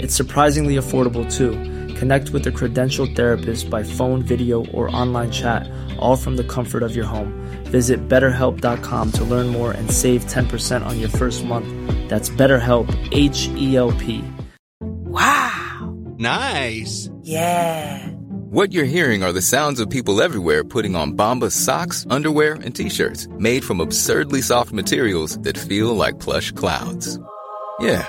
It's surprisingly affordable too. Connect with a credentialed therapist by phone, video, or online chat, all from the comfort of your home. Visit betterhelp.com to learn more and save 10% on your first month. That's BetterHelp, H E L P. Wow! Nice! Yeah! What you're hearing are the sounds of people everywhere putting on Bombas socks, underwear, and t shirts made from absurdly soft materials that feel like plush clouds. Yeah,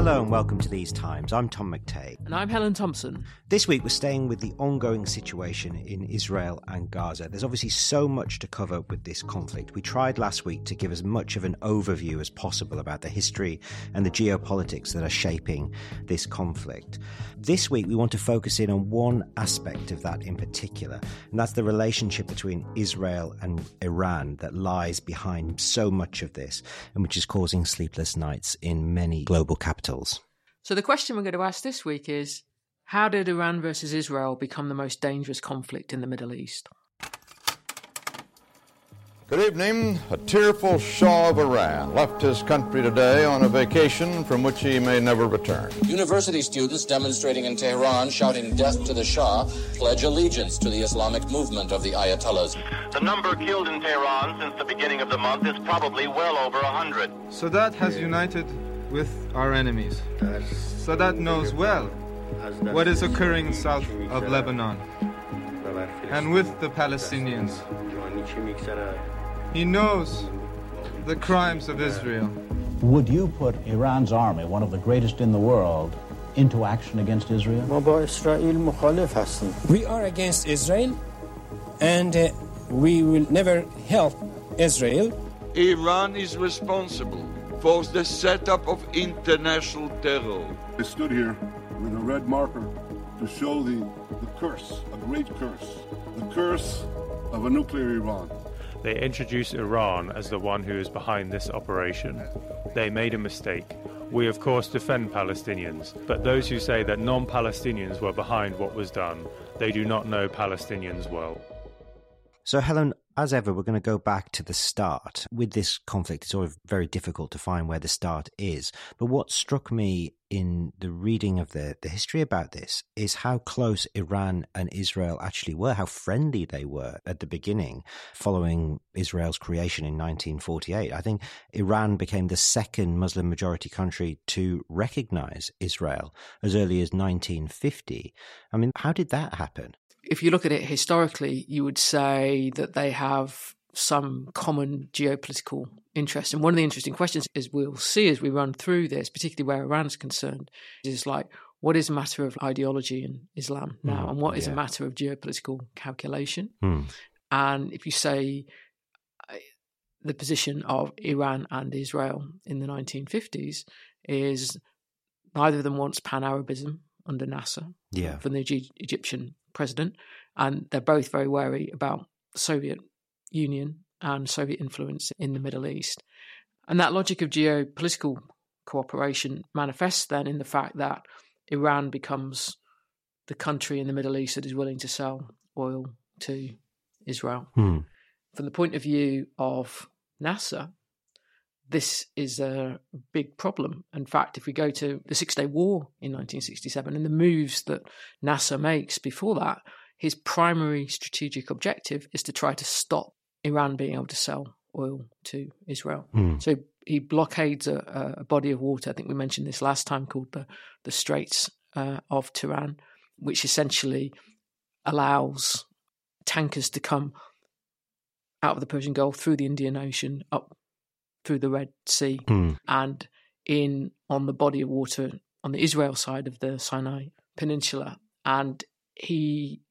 Hello and welcome to These Times. I'm Tom McTague. And I'm Helen Thompson. This week we're staying with the ongoing situation in Israel and Gaza. There's obviously so much to cover with this conflict. We tried last week to give as much of an overview as possible about the history and the geopolitics that are shaping this conflict. This week we want to focus in on one aspect of that in particular, and that's the relationship between Israel and Iran that lies behind so much of this and which is causing sleepless nights in many global capitals. So, the question we're going to ask this week is How did Iran versus Israel become the most dangerous conflict in the Middle East? Good evening. A tearful Shah of Iran left his country today on a vacation from which he may never return. University students demonstrating in Tehran shouting death to the Shah pledge allegiance to the Islamic movement of the Ayatollahs. The number killed in Tehran since the beginning of the month is probably well over a hundred. Sadat has united with our enemies. Sadat knows well what is occurring south of Lebanon and with the Palestinians. He knows the crimes of Israel. Would you put Iran's army, one of the greatest in the world, into action against Israel? We are against Israel and uh, we will never help Israel. Iran is responsible for the setup of international terror. I stood here with a red marker to show the, the curse, a great curse, the curse of a nuclear Iran. They introduced Iran as the one who is behind this operation. They made a mistake. We, of course, defend Palestinians, but those who say that non Palestinians were behind what was done, they do not know Palestinians well. So, Helen, as ever, we're going to go back to the start. With this conflict, it's always very difficult to find where the start is. But what struck me in the reading of the, the history about this is how close Iran and Israel actually were, how friendly they were at the beginning, following Israel's creation in 1948. I think Iran became the second Muslim majority country to recognize Israel as early as 1950. I mean, how did that happen? If you look at it historically, you would say that they have some common geopolitical interest. And one of the interesting questions is we'll see as we run through this, particularly where Iran is concerned, is like, what is a matter of ideology in Islam now, mm, and what is yeah. a matter of geopolitical calculation? Mm. And if you say uh, the position of Iran and Israel in the 1950s is neither of them wants pan Arabism under Nasser yeah. from the Egyptian president, and they're both very wary about Soviet Union and Soviet influence in the Middle East. And that logic of geopolitical cooperation manifests then in the fact that Iran becomes the country in the Middle East that is willing to sell oil to Israel. Hmm. From the point of view of Nasser, this is a big problem. In fact, if we go to the Six Day War in 1967 and the moves that Nasser makes before that, his primary strategic objective is to try to stop Iran being able to sell oil to Israel. Mm. So he blockades a, a, body of water. I think we mentioned this last time called the the Straits uh, of Tiran, which essentially allows tankers to come out of the Persian Gulf through the Indian Ocean up through the Red Sea Hmm. and in on the body of water on the Israel side of the Sinai Peninsula. And he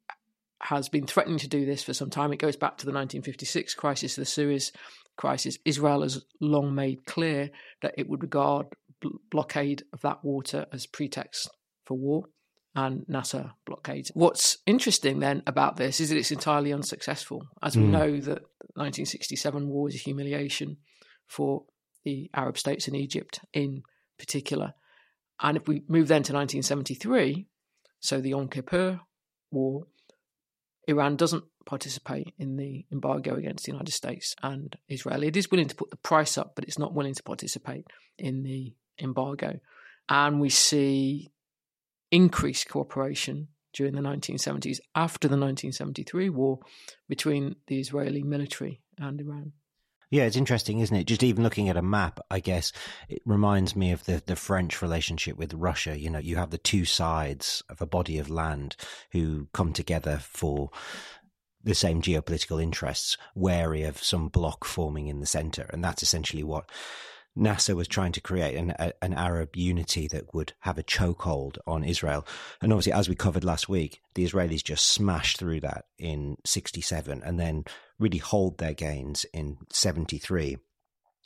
has been threatening to do this for some time. It goes back to the 1956 crisis, the Suez crisis. Israel has long made clear that it would regard bl- blockade of that water as pretext for war and Nasser blockades. What's interesting then about this is that it's entirely unsuccessful. As we Mm. know, that the 1967 war was a humiliation for the Arab states and Egypt in particular. And if we move then to 1973, so the Yom Kippur War, Iran doesn't participate in the embargo against the United States and Israel. It is willing to put the price up, but it's not willing to participate in the embargo. And we see increased cooperation during the 1970s after the 1973 war between the Israeli military and Iran. Yeah, it's interesting, isn't it? Just even looking at a map, I guess it reminds me of the, the French relationship with Russia. You know, you have the two sides of a body of land who come together for the same geopolitical interests, wary of some block forming in the center. And that's essentially what Nasser was trying to create an, a, an Arab unity that would have a chokehold on Israel. And obviously, as we covered last week, the Israelis just smashed through that in 67 and then really hold their gains in 73.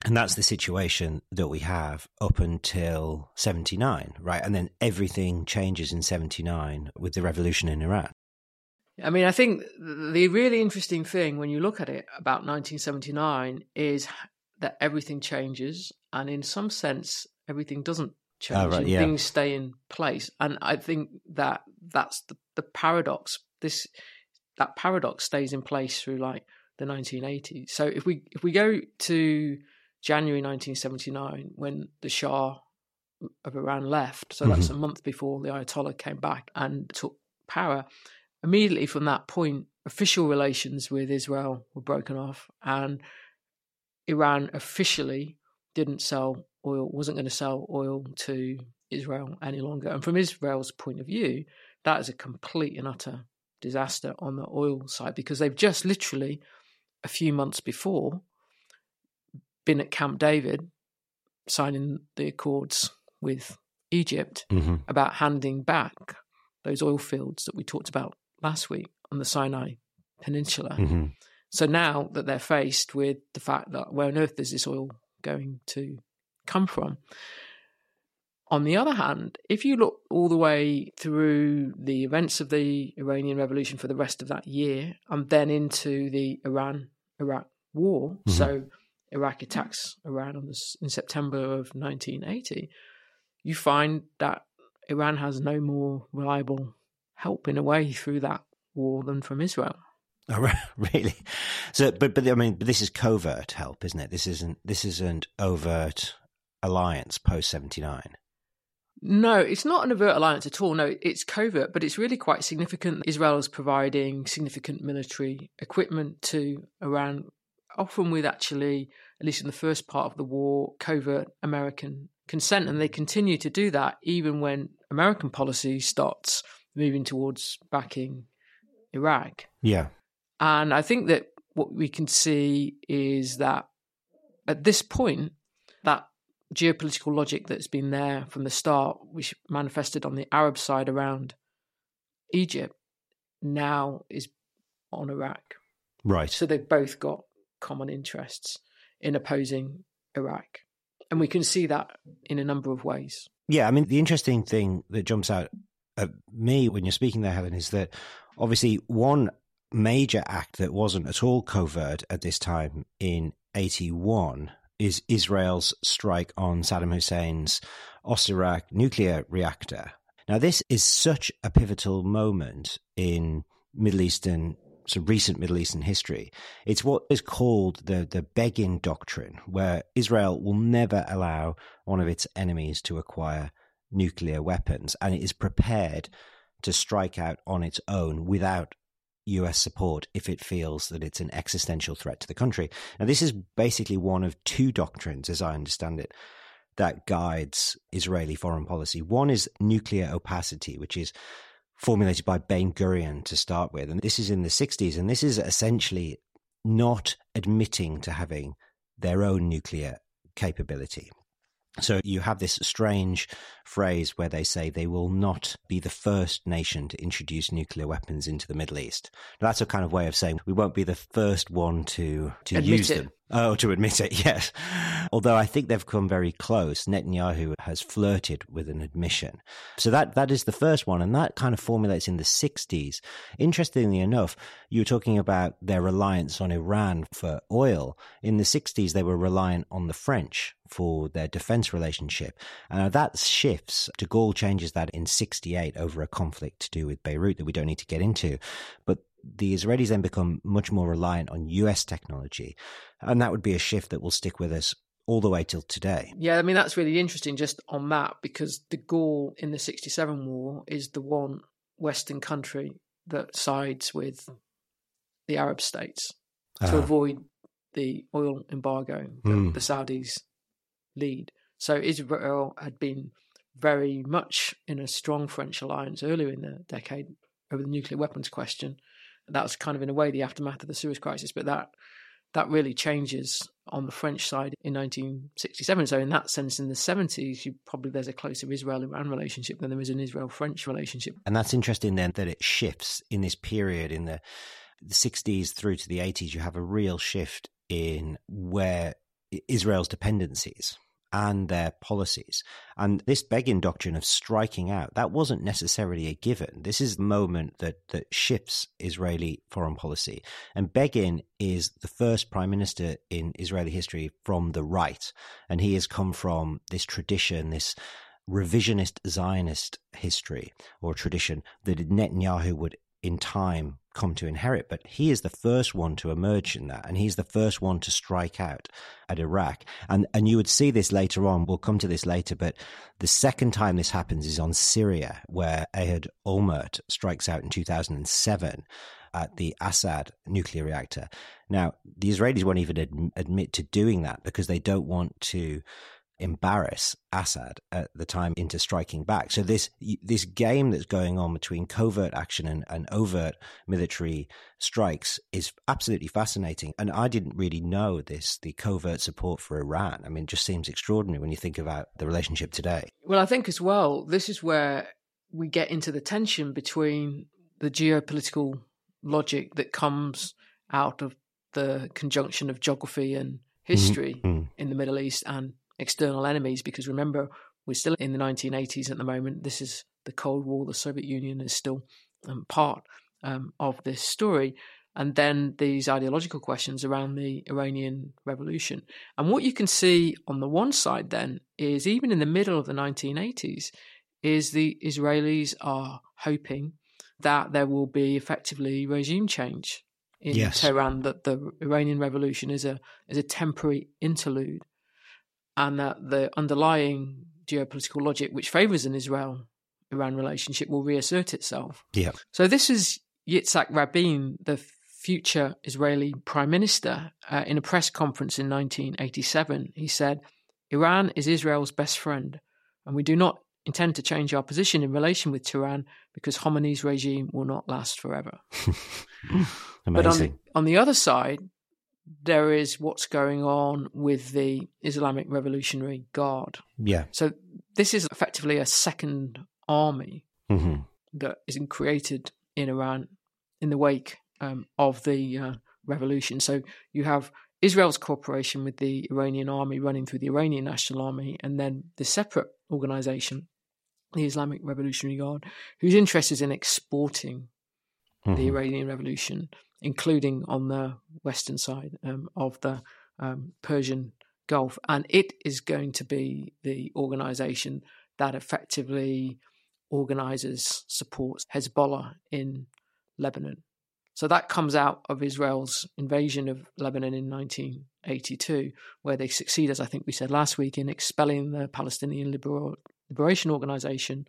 And that's the situation that we have up until 79, right? And then everything changes in 79 with the revolution in Iran. I mean, I think the really interesting thing when you look at it about 1979 is that everything changes, and in some sense, everything doesn't change. Oh, right, yeah. Things stay in place, and I think that that's the, the paradox. This that paradox stays in place through like the 1980s. So if we if we go to January 1979, when the Shah of Iran left, so that's Mhm. a month before the Ayatollah came back and took power. Immediately from that point, official relations with Israel were broken off, and Iran officially didn't sell oil, wasn't going to sell oil to Israel any longer. And from Israel's point of view, that is a complete and utter disaster on the oil side because they've just literally a few months before been at Camp David signing the accords with Egypt Mhm. about handing back those oil fields that we talked about last week on the Sinai Peninsula. Mhm. So now that they're faced with the fact that where on earth is this oil going to come from? On the other hand, if you look all the way through the events of the Iranian Revolution for the rest of that year, and then into the Iran Iraq War, Mhm. so Iraq attacks Iran on this, in September of 1980, you find that Iran has no more reliable help in a way through that war than from Israel. Oh, really? So, but but I mean, but this is covert help, isn't it? This isn't this isn't overt alliance post seventy nine. No, it's not an overt alliance at all. No, it's covert, but it's really quite significant. Israel is providing significant military equipment to Iran, often with actually, at least in the first part of the war, covert American consent. And they continue to do that even when American policy starts moving towards backing Iraq. Yeah. And I think that what we can see is that at this point, that geopolitical logic that's been there from the start, which manifested on the Arab side around Egypt, now is on Iraq. Right. So they've both got common interests in opposing Iraq. And we can see that in a number of ways. Yeah, I mean, the interesting thing that jumps out at me when you're speaking there, Helen, is that obviously one major act that wasn't at all covert at this time in 81 is Israel's strike on Saddam Hussein's Osirak nuclear reactor. Now, this is such a pivotal moment in Middle Eastern, so recent Middle Eastern history. It's what is called the, the Begin Doctrine, where Israel will never allow one of its enemies to acquire nuclear weapons, and it is prepared to strike out on its own without US support if it feels that it's an existential threat to the country. Now, this is basically one of two doctrines, as I understand it, that guides Israeli foreign policy. One is nuclear opacity, which is formulated by Ben Gurion to start with. And this is in the 60s. And this is essentially not admitting to having their own nuclear capability. So you have this strange phrase where they say they will not be the first nation to introduce nuclear weapons into the Middle East. Now, that's a kind of way of saying we won't be the first one to to Admit use it. them. Oh, to admit it, yes. Although I think they've come very close. Netanyahu has flirted with an admission. So that, that is the first one. And that kind of formulates in the 60s. Interestingly enough, you were talking about their reliance on Iran for oil. In the 60s, they were reliant on the French for their defense relationship. And that shifts. De Gaulle changes that in 68 over a conflict to do with Beirut that we don't need to get into. But the Israelis then become much more reliant on US technology. And that would be a shift that will stick with us all the way till today. Yeah, I mean, that's really interesting just on that because de Gaulle in the 67 war is the one Western country that sides with the Arab states to Ah. avoid the oil embargo that Hmm. the Saudis lead. So Israel had been very much in a strong French alliance earlier in the decade over the nuclear weapons question. That was kind of in a way the aftermath of the Suez crisis, but that that really changes on the French side in 1967. So in that sense, in the 70s, you probably there's a closer Israel-Iran relationship than there is an Israel-French relationship. And that's interesting then that it shifts in this period in the, the 60s through to the 80s. You have a real shift in where Israel's dependencies and their policies. And this Begin doctrine of striking out, that wasn't necessarily a given. This is the moment that, that shifts Israeli foreign policy. And Begin is the first prime minister in Israeli history from the right. And he has come from this tradition, this revisionist Zionist history or tradition that Netanyahu would in time come to inherit. But he is the first one to emerge in that, and he's the first one to strike out at Iraq. And and you would see this later on. We'll come to this later, but the second time this happens is on Syria, where Ehud Olmert strikes out in 2007 at the Assad nuclear reactor. Now, the Israelis won't even ad- admit to doing that because they don't want to embarrass Assad at the time into striking back. So this this game that's going on between covert action and, and overt military strikes is absolutely fascinating. And I didn't really know this the covert support for Iran. I mean, it just seems extraordinary when you think about the relationship today. Well, I think as well, this is where we get into the tension between the geopolitical logic that comes out of the conjunction of geography and history Mhm. in the Middle East and external enemies. Because remember, we're still in the 1980s at the moment. This is the Cold War. The Soviet Union is still um, part um, of this story. And then these ideological questions around the Iranian Revolution. And what you can see on the one side then is even in the middle of the 1980s, is the Israelis are hoping that there will be effectively regime change in Yes. Tehran, that the Iranian Revolution is a is a temporary interlude, and that the underlying geopolitical logic which favors an Israel Iran relationship will reassert itself. Yeah. So this is Yitzhak Rabin, the future Israeli prime minister, uh, in a press conference in 1987. He said, "Iran is Israel's best friend, and we do not intend to change our position in relation with Tehran because Khomeini's regime will not last forever." Amazing. But on on the other side, there is what's going on with the Islamic Revolutionary Guard. yeah. So this is effectively a second army hmm that is created in Iran in the wake um, of the uh, revolution. So you have Israel's cooperation with the Iranian army running through the Iranian National Army, and then the separate organization, the Islamic Revolutionary Guard, whose interest is in exporting the Mhm. Iranian Revolution, including on the western side um, of the um, Persian Gulf. And it is going to be the organization that effectively organizes, supports Hezbollah in Lebanon. So that comes out of Israel's invasion of Lebanon in 1982, where they succeed, as I think we said last week, in expelling the Palestinian Liber- Liberation Organization,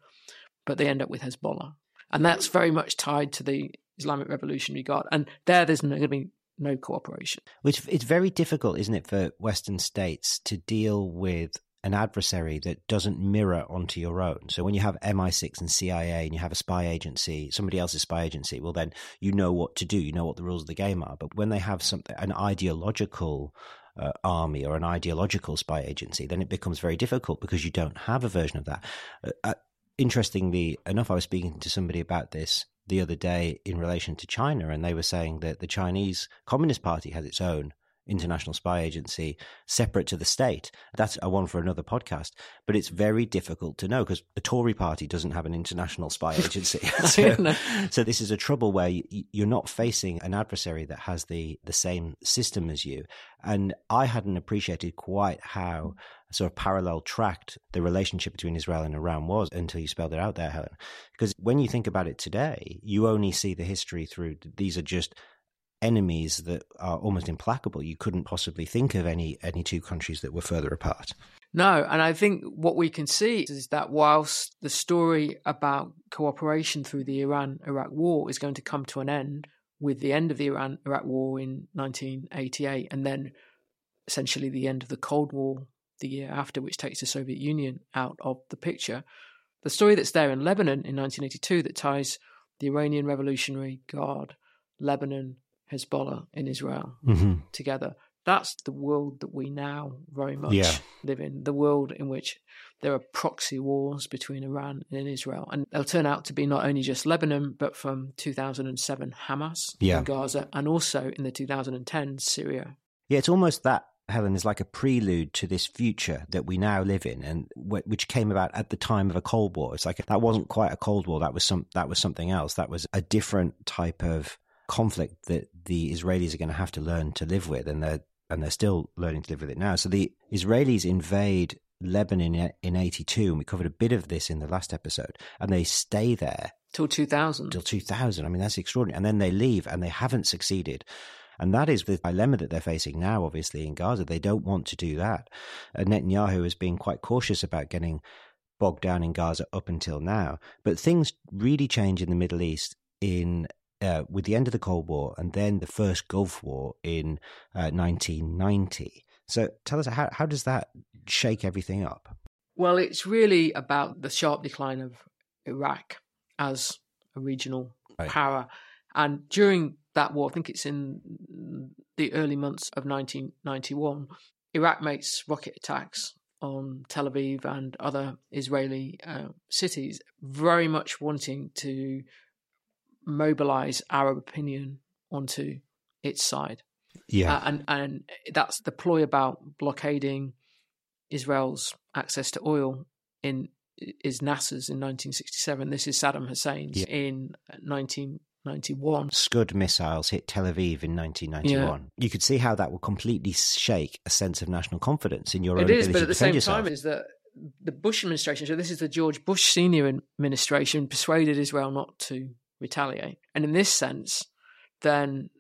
but they end up with Hezbollah. And that's very much tied to the Islamic Revolutionary Guard. And there, there's going to be no cooperation. Which it's very difficult, isn't it, for Western states to deal with an adversary that doesn't mirror onto your own. So when you have MI6 and CIA and you have a spy agency, somebody else's spy agency, well, then you know what to do. You know what the rules of the game are. But when they have something, an ideological uh, army or an ideological spy agency, then it becomes very difficult because you don't have a version of that. Uh, uh, interestingly enough, I was speaking to somebody about this the other day in relation to China, and they were saying that the Chinese Communist Party has its own international spy agency separate to the state. That's a one for another podcast. But it's very difficult to know because the Tory party doesn't have an international spy agency. so, so, this is a trouble where you're not facing an adversary that has the, the same system as you. And I hadn't appreciated quite how mm. Sort of parallel tracked the relationship between Israel and Iran was until you spelled it out there, Helen. Because when you think about it today, you only see the history through these are just enemies that are almost implacable. You couldn't possibly think of any any two countries that were further apart. No, and I think what we can see is that whilst the story about cooperation through the Iran Iraq war is going to come to an end with the end of the Iran Iraq war in 1988 and then essentially the end of the Cold War the year after, which takes the Soviet Union out of the picture. The story that's there in Lebanon in 1982 that ties the Iranian Revolutionary Guard, Lebanon, Hezbollah, in Israel mm-hmm. together. That's the world that we now very much yeah. live in. The world in which there are proxy wars between Iran and Israel. And they'll turn out to be not only just Lebanon, but from 2007, Hamas yeah. in Gaza, and also in the 2010 Syria. Yeah, it's almost that Helen, is like a prelude to this future that we now live in, and which came about at the time of a Cold War. It's like that wasn't quite a Cold War. That was some. That was something else. That was a different type of conflict that the Israelis are going to have to learn to live with, and they're and they're still learning to live with it now. So the Israelis invade Lebanon in '82, and we covered a bit of this in the last episode, and they stay there till 2000. Till 2000. I mean, that's extraordinary. And then they leave, and they haven't succeeded and that is the dilemma that they're facing now, obviously, in Gaza. They don't want to do that. Uh, Netanyahu has been quite cautious about getting bogged down in Gaza up until now. But things really change in the Middle East in uh, with the end of the Cold War and then the first Gulf War in uh, 1990. So tell us, how, how does that shake everything up? Well, it's really about the sharp decline of Iraq as a regional right. power. And during that war, I think it's in the early months of 1991, Iraq makes rocket attacks on Tel Aviv and other Israeli uh, cities, very much wanting to mobilize Arab opinion onto its side. Yeah, uh, and and that's the ploy about blockading Israel's access to oil in is Nasser's in 1967. This is Saddam Hussein's yeah. in 19 91. Scud missiles hit Tel Aviv in 1991. Yeah. You could see how that would completely shake a sense of national confidence in your it own is, ability but at the same yourself. time, is that the Bush administration, so this is the George Bush senior administration, persuaded Israel not to retaliate. And in this sense, then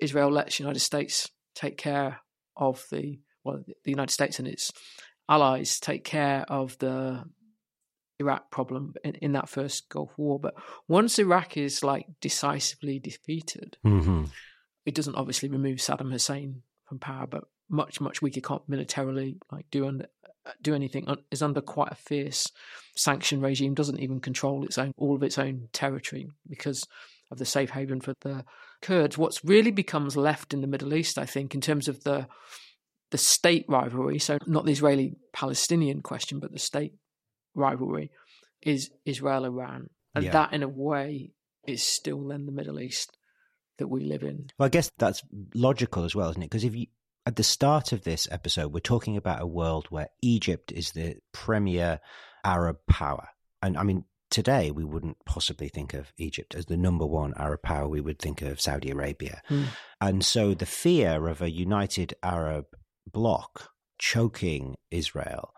Israel lets the United States take care of the, well, the United States and its allies take care of the Iraq problem in, in, that first Gulf War. But once Iraq is like decisively defeated, mm-hmm. it doesn't obviously remove Saddam Hussein from power, but much much weaker can't militarily like do under, do anything. Is under quite a fierce sanction regime. Doesn't even control its own all of its own territory because of the safe haven for the Kurds. What's really becomes left in the Middle East, I think, in terms of the the state rivalry, so not the Israeli Palestinian question, but the state rivalry is Israel Iran. And yeah. that, in a way, is still then the Middle East that we live in. Well, I guess that's logical as well, isn't it? Because if you, at the start of this episode, we're talking about a world where Egypt is the premier Arab power. And I mean, today we wouldn't possibly think of Egypt as the number one Arab power. We would think of Saudi Arabia. Mm. And so the fear of a united Arab bloc choking Israel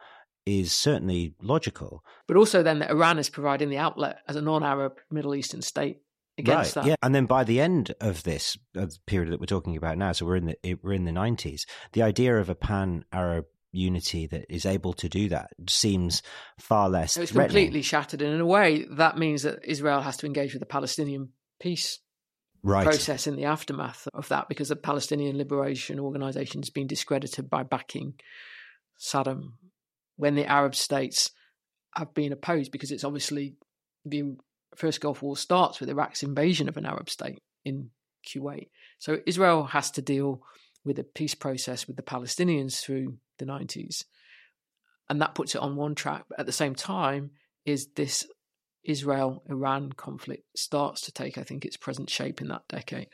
is certainly logical. But also, then that Iran is providing the outlet as a non-Arab Middle Eastern state against right, that. Yeah, and then by the end of this of period that we're talking about now, so we're in the we're in the nineties. The idea of a pan-Arab unity that is able to do that seems far less. It's completely shattered, and in a way, that means that Israel has to engage with the Palestinian peace right. process in the aftermath of that, because the Palestinian Liberation Organization has been discredited by backing Saddam when the Arab states have been opposed, because it's obviously the first Gulf War starts with Iraq's invasion of an Arab state in Kuwait. So Israel has to deal with a peace process with the Palestinians through the 90s. And that puts it on one track. But at the same time, is this Israel Iran conflict starts to take, I think, its present shape in that decade.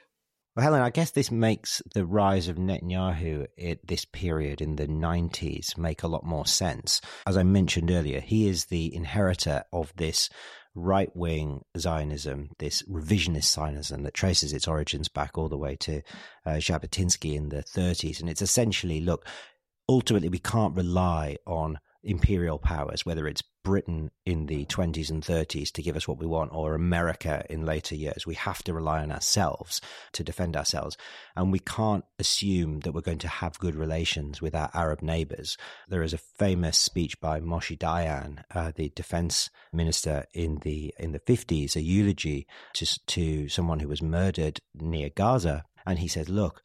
Well, Helen, I guess this makes the rise of Netanyahu at this period in the 90s make a lot more sense. As I mentioned earlier, he is the inheritor of this right wing Zionism, this revisionist Zionism that traces its origins back all the way to uh, Jabotinsky in the 30s. And it's essentially look, ultimately, we can't rely on imperial powers, whether it's Britain in the 20s and 30s to give us what we want, or America in later years. We have to rely on ourselves to defend ourselves. And we can't assume that we're going to have good relations with our Arab neighbors. There is a famous speech by Moshe Dayan, uh, the defense minister in the, in the 50s, a eulogy to, to someone who was murdered near Gaza. And he says, look,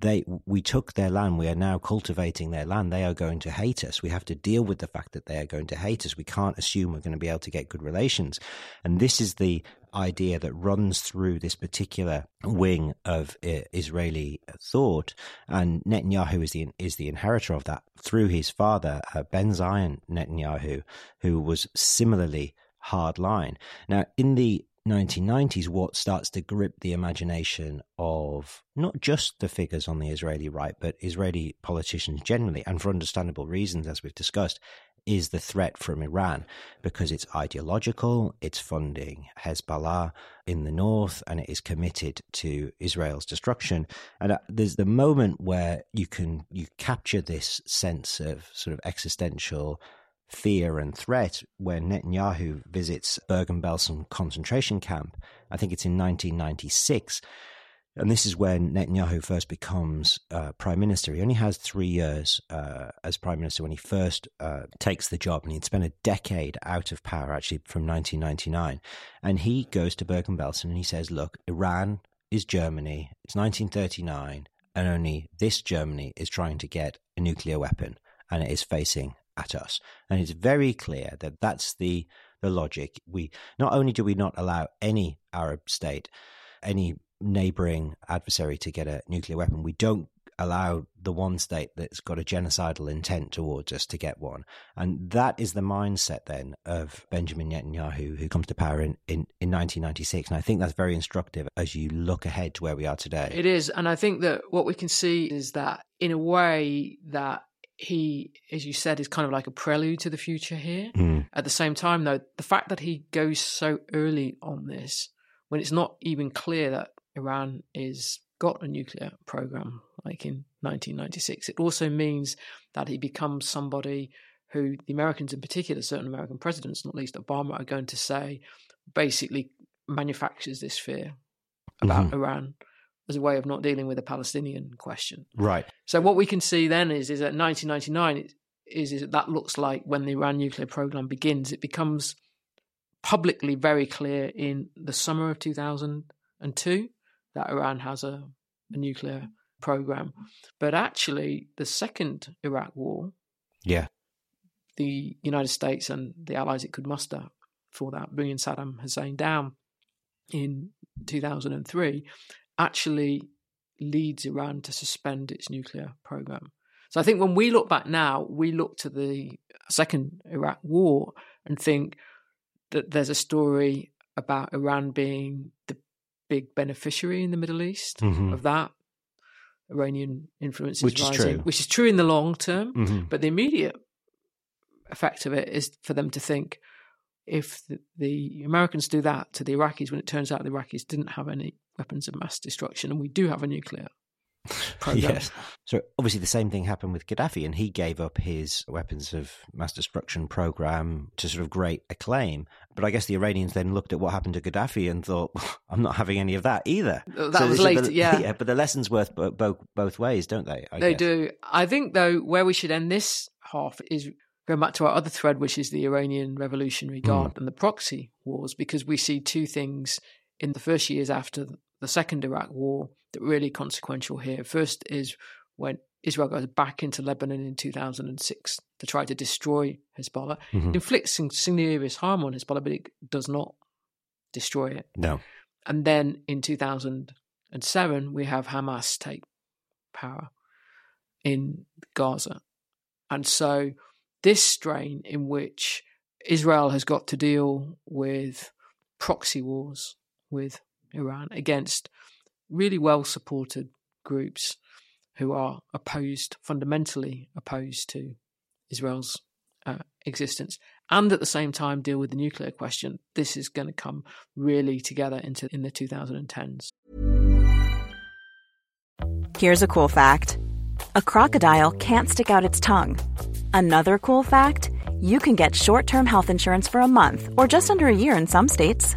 they we took their land. We are now cultivating their land. They are going to hate us. We have to deal with the fact that they are going to hate us. We can't assume we're going to be able to get good relations. And this is the idea that runs through this particular wing of uh, Israeli thought. And Netanyahu is the is the inheritor of that through his father uh, Benzion Netanyahu who was similarly hard line now in the 1990s, what starts to grip the imagination of not just the figures on the Israeli right, but Israeli politicians generally, and for understandable reasons, as we've discussed, is the threat from Iran because it's ideological, it's funding Hezbollah in the north, and it is committed to Israel's destruction. And uh, there's the moment where you can you capture this sense of sort of existential fear and threat when Netanyahu visits Bergen-Belsen concentration camp. I think it's in 1996. And this is when Netanyahu first becomes uh, prime minister. He only has three years uh, as prime minister when he first uh, takes the job, and he'd spent a decade out of power, actually from 1999. And he goes to Bergen-Belsen and he says, "Look, Iran is Germany. It's 1939, and only this Germany is trying to get a nuclear weapon, and it is facing at us. And it's very clear that that's the, the logic. We not only do we not allow any Arab state, any neighboring adversary to get a nuclear weapon, we don't allow the one state that's got a genocidal intent towards us to get one. And that is the mindset then of Benjamin Netanyahu, who comes to power in, in, in 1996. And I think that's very instructive as you look ahead to where we are today. It is. And I think that what we can see is that in a way that he, as you said, is kind of like a prelude to the future here. Mm. At the same time, though, the fact that he goes so early on this, when it's not even clear that Iran is got a nuclear program, like in 1996, it also means that he becomes somebody who the Americans, in particular, certain American presidents, not least Obama, are going to say basically manufactures this fear about mm-hmm. Iran as a way of not dealing with the Palestinian question. Right. So what we can see then is is that 1999 is, is that, that looks like when the Iran nuclear program begins, it becomes publicly very clear in the summer of 2002 that Iran has a, a nuclear program. But actually, the second Iraq war, yeah, the United States and the allies it could muster for that, bringing Saddam Hussein down in 2003, actually leads Iran to suspend its nuclear program. So I think when we look back now, we look to the second Iraq war and think that there's a story about Iran being the big beneficiary in the Middle East mm-hmm. of that. Iranian influence which rising, is true. which is true in the long term, mm-hmm. but the immediate effect of it is for them to think if the, the, Americans do that to the Iraqis when it turns out the Iraqis didn't have any weapons of mass destruction and we do have a nuclear program. yes. So obviously the same thing happened with Gaddafi and he gave up his weapons of mass destruction program to sort of great acclaim. But I guess the Iranians then looked at what happened to Gaddafi and thought, I'm not having any of that either. That so was late, the, yeah. yeah. But the lessons worth both both ways, don't they? I they guess. do. I think though where we should end this half is going back to our other thread, which is the Iranian Revolutionary Guard mm. and the proxy wars, because we see two things in the first years after the second Iraq war that really consequential here. First is when Israel goes back into Lebanon in 2006 to try to destroy Hezbollah. Mhm. It inflicts some serious harm on Hezbollah, but it does not destroy it. No. And then in 2007, we have Hamas take power in Gaza. And so, this strain in which Israel has got to deal with proxy wars with Iran against really well supported groups who are opposed, fundamentally opposed to Israel's uh, existence, and at the same time deal with the nuclear question. This is going to come really together into in the 2010s. Here's a cool fact a crocodile can't stick out its tongue. Another cool fact you can get short term health insurance for a month or just under a year in some states.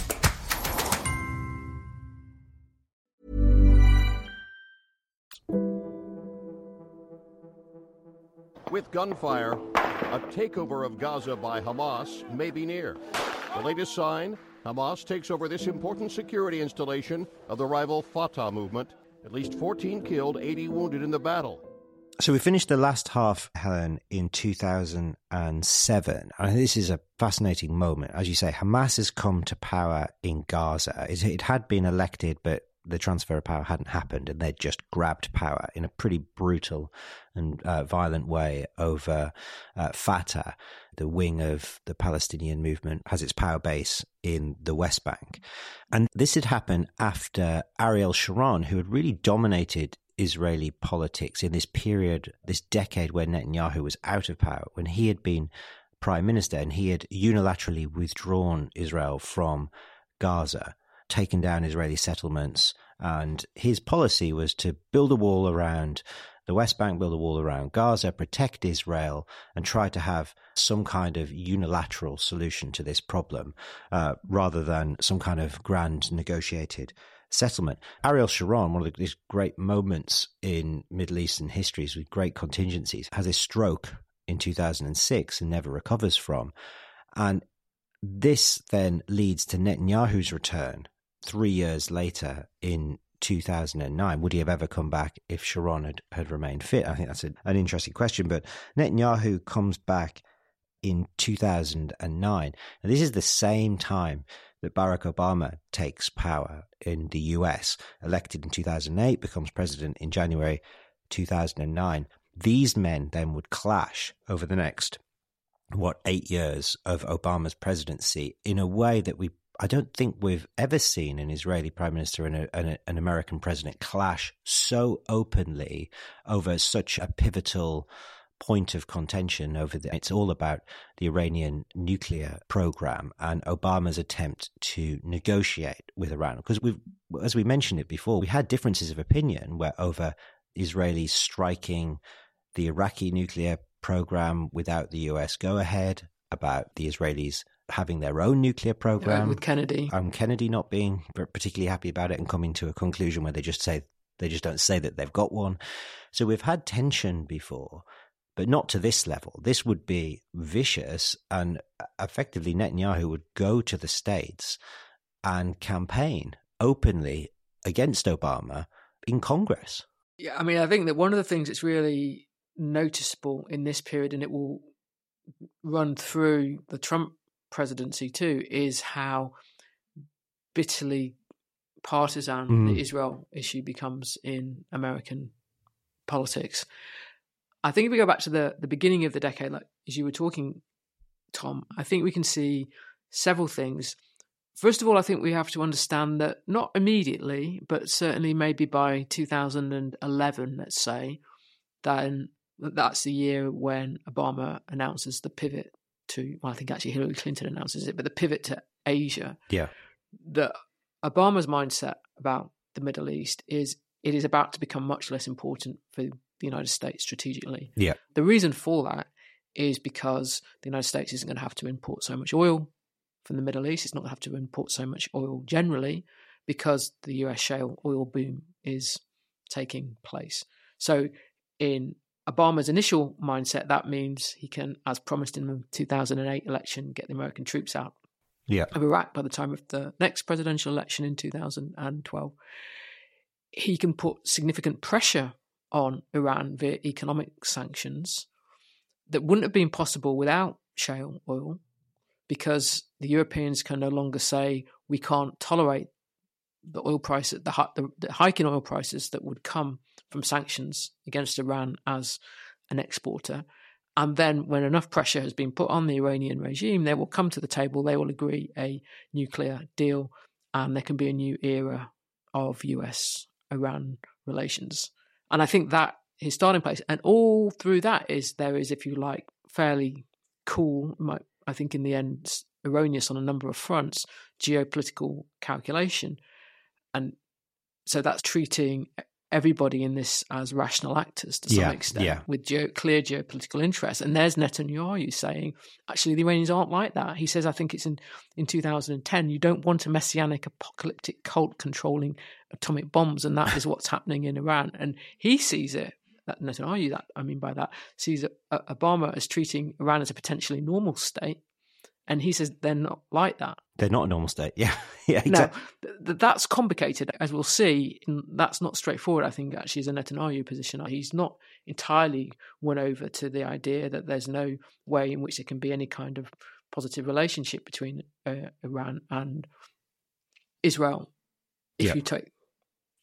With gunfire, a takeover of Gaza by Hamas may be near. The latest sign Hamas takes over this important security installation of the rival Fatah movement. At least 14 killed, 80 wounded in the battle. So we finished the last half, Helen, in 2007. And this is a fascinating moment. As you say, Hamas has come to power in Gaza. It, it had been elected, but the transfer of power hadn't happened, and they'd just grabbed power in a pretty brutal and uh, violent way over uh, Fatah. The wing of the Palestinian movement has its power base in the West Bank. And this had happened after Ariel Sharon, who had really dominated Israeli politics in this period, this decade where Netanyahu was out of power, when he had been prime minister and he had unilaterally withdrawn Israel from Gaza taken down Israeli settlements, and his policy was to build a wall around the West Bank, build a wall around Gaza, protect Israel, and try to have some kind of unilateral solution to this problem, uh, rather than some kind of grand negotiated settlement. Ariel Sharon, one of these great moments in Middle Eastern histories with great contingencies, has a stroke in 2006 and never recovers from. And this then leads to Netanyahu's return three years later in 2009. Would he have ever come back if Sharon had, had remained fit? I think that's a, an interesting question. But Netanyahu comes back in 2009. And this is the same time that Barack Obama takes power in the US, elected in 2008, becomes president in January 2009. These men then would clash over the next, what, eight years of Obama's presidency in a way that we I don't think we've ever seen an Israeli prime minister and, a, an American president clash so openly over such a pivotal point of contention over the, it's all about the Iranian nuclear program and Obama's attempt to negotiate with Iran. Because we've as we mentioned it before we had differences of opinion where over Israelis striking the Iraqi nuclear program without the US go ahead about the Israelis having their own nuclear program with Kennedy. Um, Kennedy not being particularly happy about it and coming to a conclusion where they just say they just don't say that they've got one. So we've had tension before, but not to this level. This would be vicious, and effectively Netanyahu would go to the states and campaign openly against Obama in Congress. Yeah, I mean, I think that one of the things that's really noticeable in this period, and it will run through the Trump presidency too is how bitterly partisan mm. the Israel issue becomes in American politics. I think if we go back to the, the beginning of the decade, like as you were talking, Tom, I think we can see several things. First of all, I think we have to understand that not immediately, but certainly maybe by 2011, let's say, then that's the year when Obama announces the pivot to, well, I think actually Hillary Clinton announces it, but the pivot to Asia. Yeah. That Obama's mindset about the Middle East is it is about to become much less important for the United States strategically. Yeah. The reason for that is because the United States isn't going to have to import so much oil from the Middle East. It's not going to have to import so much oil generally because the US shale oil boom is taking place. So, in Obama's initial mindset, that means he can, as promised in the 2008 election, get the American troops out yeah. of Iraq by the time of the next presidential election in 2012. He can put significant pressure on Iran via economic sanctions that wouldn't have been possible without shale oil because the Europeans can no longer say we can't tolerate the oil price, the, the, the hike in oil prices that would come from sanctions against Iran as an exporter. And then, when enough pressure has been put on the Iranian regime, they will come to the table, they will agree a nuclear deal, and there can be a new era of US Iran relations. And I think that his starting place, and all through that is there is, if you like, fairly cool, I think in the end, erroneous on a number of fronts, geopolitical calculation. And so that's treating everybody in this as rational actors to some Yeah, extent yeah. with geo- clear geopolitical interests. And there's Netanyahu saying, actually, the Iranians aren't like that. He says, I think it's in, in 2010, you don't want a messianic apocalyptic cult controlling atomic bombs. And that is what's happening in Iran. And he sees it. That Netanyahu, that I mean by that, sees uh, Obama as treating Iran as a potentially normal state, and he says they're not like that. They're not a normal state. Yeah. yeah. Now, Exactly. th- th- that's complicated, as we'll see. and That's not straightforward, I think, actually, as a Netanyahu position. He's not entirely won over to the idea that there's no way in which there can be any kind of positive relationship between uh, Iran and Israel if Yeah. you take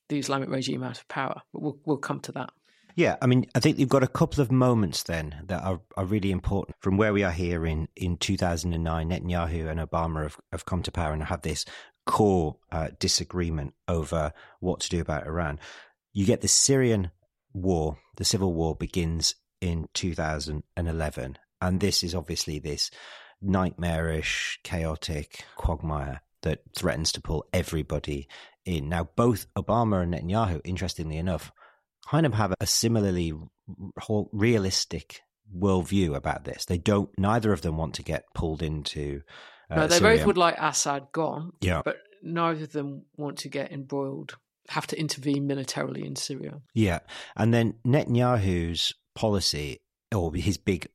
the Islamic regime out of power. But we'll, we'll come to that. Yeah, I mean, I think you've got a couple of moments then that are, are really important from where we are here in, in 2009. Netanyahu and Obama have, have come to power and have this core uh, disagreement over what to do about Iran. You get the Syrian war, the civil war begins in 2011. And this is obviously this nightmarish, chaotic quagmire that threatens to pull everybody in. Now, both Obama and Netanyahu, interestingly enough, kind of have a similarly realistic worldview about this. They don't. Neither of them want to get pulled into. Uh, no, they Syria. both would like Assad gone, Yeah. but neither of them want to get embroiled, have to intervene militarily in Syria. Yeah, and then Netanyahu's policy, or his big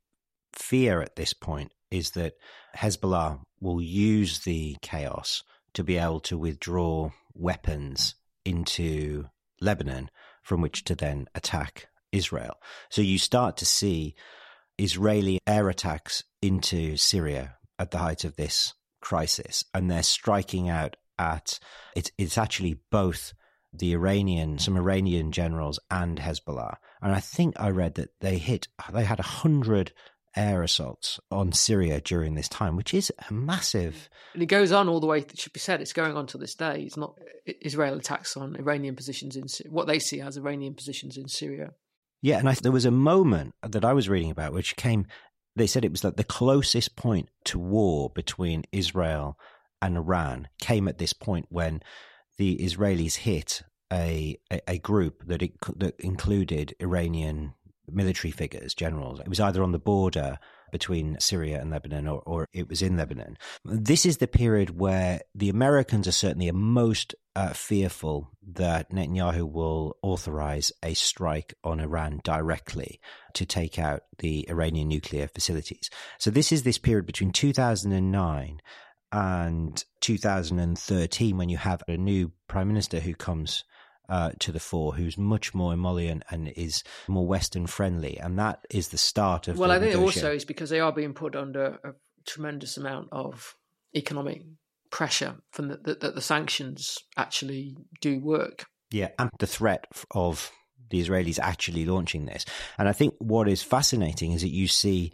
fear at this point, is that Hezbollah will use the chaos to be able to withdraw weapons into Lebanon, from which to then attack Israel. So you start to see Israeli air attacks into Syria at the height of this crisis, and they're striking out at it's it's actually both the Iranian some Iranian generals and Hezbollah, and I think I read that they hit they had a hundred air assaults on Syria during this time, which is a massive. And it goes on all the way. It should be said, it's going on to this day. It's not Israel attacks on Iranian positions in what they see as Iranian positions in Syria. Yeah, and I, there was a moment that I was reading about which came. They said it was like the closest point to war between Israel and Iran came at this point when the Israelis hit a a, a group that it, that included Iranian military figures, generals. It was either on the border between Syria and Lebanon or, or it was in Lebanon. This is the period where the Americans are certainly most uh, fearful that Netanyahu will authorize a strike on Iran directly to take out the Iranian nuclear facilities. So this is this period between 2009 and 2013 when you have a new prime minister who comes uh, to the fore, who's much more emollient and is more Western friendly, and that is the start of. Well, I think also is because they are being put under a tremendous amount of economic pressure from the, that, that the sanctions actually do work. Yeah, and the threat of the Israelis actually launching this. And I think what is fascinating is that you see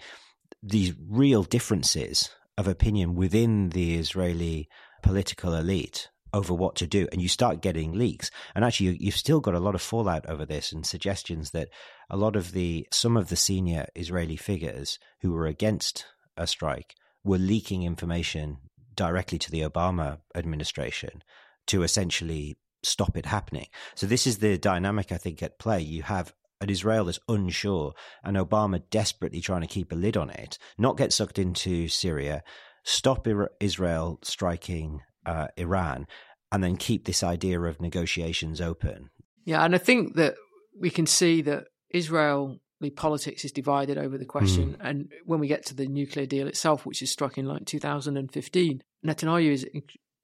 these real differences of opinion within the Israeli political elite over what to do and you start getting leaks. And actually you, have still got a lot of fallout over this and suggestions that a lot of the some of the senior israeli figures who were against a strike were leaking information directly to the obama administration to essentially stop it happening. So this is the dynamic i think at play. You have an Israel that's unsure and Obama desperately trying to keep a lid on it, not get sucked into Syria, stop Israel striking uh, Iran and then keep this idea of negotiations open. Yeah, and I think that we can see that Israeli politics is divided over the question. Mm. And when we get to the nuclear deal itself, which is struck in like 2015, Netanyahu is,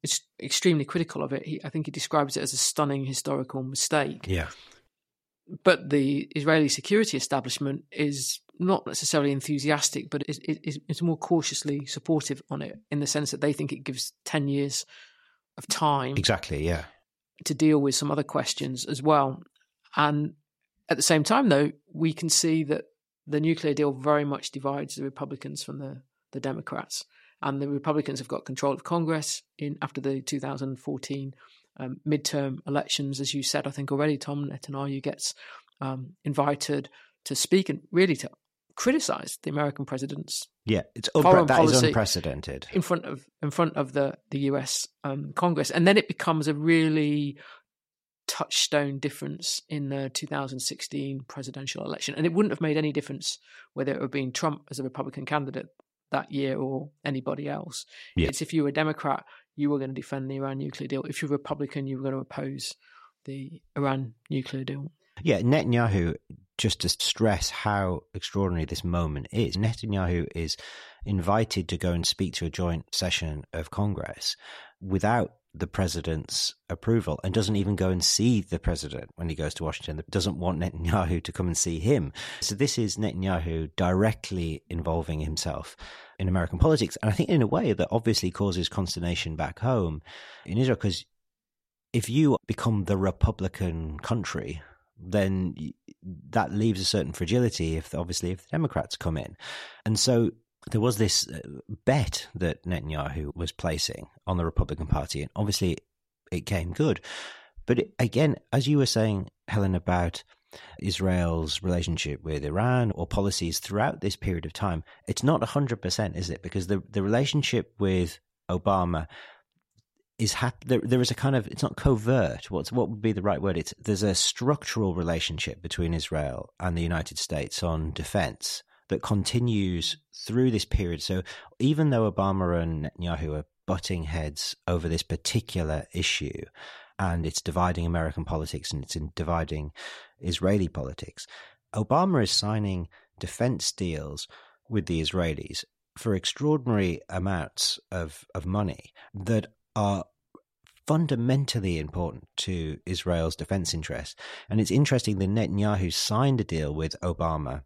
is extremely critical of it. He, I think he describes it as a stunning historical mistake. Yeah. But the Israeli security establishment is not necessarily enthusiastic, but is, is, is more cautiously supportive on it in the sense that they think it gives 10 years of time. Exactly, yeah. To deal with some other questions as well. And at the same time, though, we can see that the nuclear deal very much divides the Republicans from the, the Democrats. And the Republicans have got control of Congress in after the 2014 um, midterm elections. As you said, I think already, Tom Netanyahu gets um, invited to speak and really to criticized the American president's yeah, it's unpre- that is unprecedented in front of in front of the the U.S. Um, Congress, and then it becomes a really touchstone difference in the 2016 presidential election, and it wouldn't have made any difference whether it had been Trump as a Republican candidate that year or anybody else. Yeah. It's if you were a Democrat, you were going to defend the Iran nuclear deal. If you're a Republican, you were going to oppose the Iran nuclear deal. Yeah, Netanyahu, just to stress how extraordinary this moment is, Netanyahu is invited to go and speak to a joint session of Congress without the president's approval and doesn't even go and see the president when he goes to Washington, doesn't want Netanyahu to come and see him. So this is Netanyahu directly involving himself in American politics. And I think in a way that obviously causes consternation back home in Israel because if you become the Republican country, then that leaves a certain fragility if obviously if the Democrats come in. And so there was this uh, bet that Netanyahu was placing on the Republican Party, and obviously it came good. But again, as you were saying, Helen, about Israel's relationship with Iran or policies throughout this period of time, it's not 100%, is it? Because the, the relationship with Obama is hap- there, there is a kind of it's not covert what's what would be the right word? It's there's a structural relationship between Israel and the United States on defense that continues through this period. So even though Obama and Netanyahu are butting heads over this particular issue and it's dividing American politics and it's dividing Israeli politics Obama is signing defense deals with the Israelis for extraordinary amounts of, of money that are fundamentally important to Israel's defense interests. And it's interesting that Netanyahu signed a deal with Obama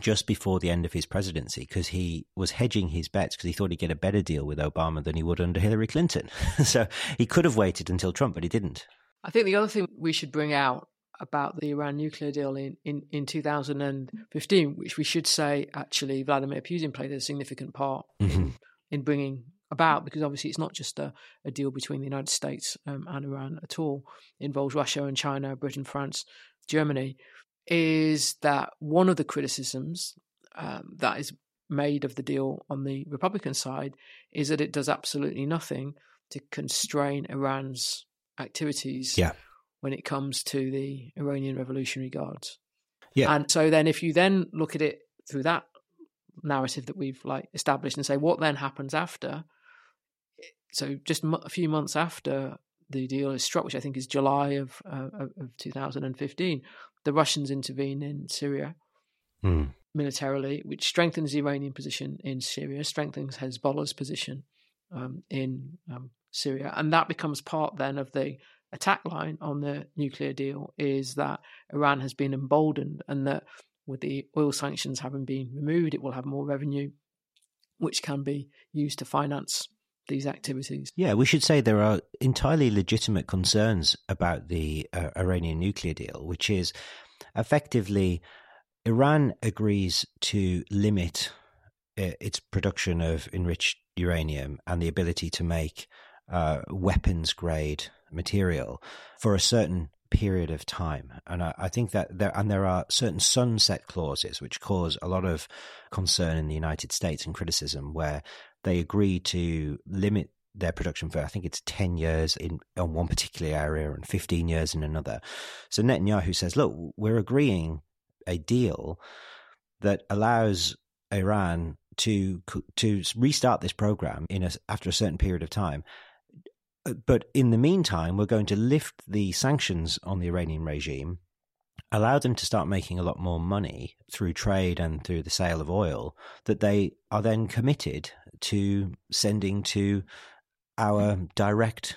just before the end of his presidency because he was hedging his bets because he thought he'd get a better deal with Obama than he would under Hillary Clinton. so he could have waited until Trump, but he didn't. I think the other thing we should bring out about the Iran nuclear deal in, in, in 2015, which we should say actually Vladimir Putin played a significant part mm-hmm. in, in bringing about because obviously it's not just a, a deal between the United States um, and Iran at all. It involves Russia and China, Britain, France, Germany. Is that one of the criticisms um, that is made of the deal on the Republican side is that it does absolutely nothing to constrain Iran's activities yeah. when it comes to the Iranian Revolutionary Guards. Yeah. And so then if you then look at it through that narrative that we've like established and say what then happens after so just a few months after the deal is struck, which I think is July of uh, of 2015, the Russians intervene in Syria mm. militarily, which strengthens the Iranian position in Syria, strengthens Hezbollah's position um, in um, Syria, and that becomes part then of the attack line on the nuclear deal. Is that Iran has been emboldened, and that with the oil sanctions having been removed, it will have more revenue, which can be used to finance these activities. Yeah, we should say there are entirely legitimate concerns about the uh, Iranian nuclear deal, which is effectively Iran agrees to limit uh, its production of enriched uranium and the ability to make uh, weapons grade material for a certain period of time. And I, I, think that there, and there are certain sunset clauses which cause a lot of concern in the United States and criticism where they agree to limit their production for I think it's ten years in on one particular area and fifteen years in another. So Netanyahu says, "Look, we're agreeing a deal that allows Iran to to restart this program in a, after a certain period of time." But in the meantime, we're going to lift the sanctions on the Iranian regime, allow them to start making a lot more money through trade and through the sale of oil that they are then committed to sending to our hmm. direct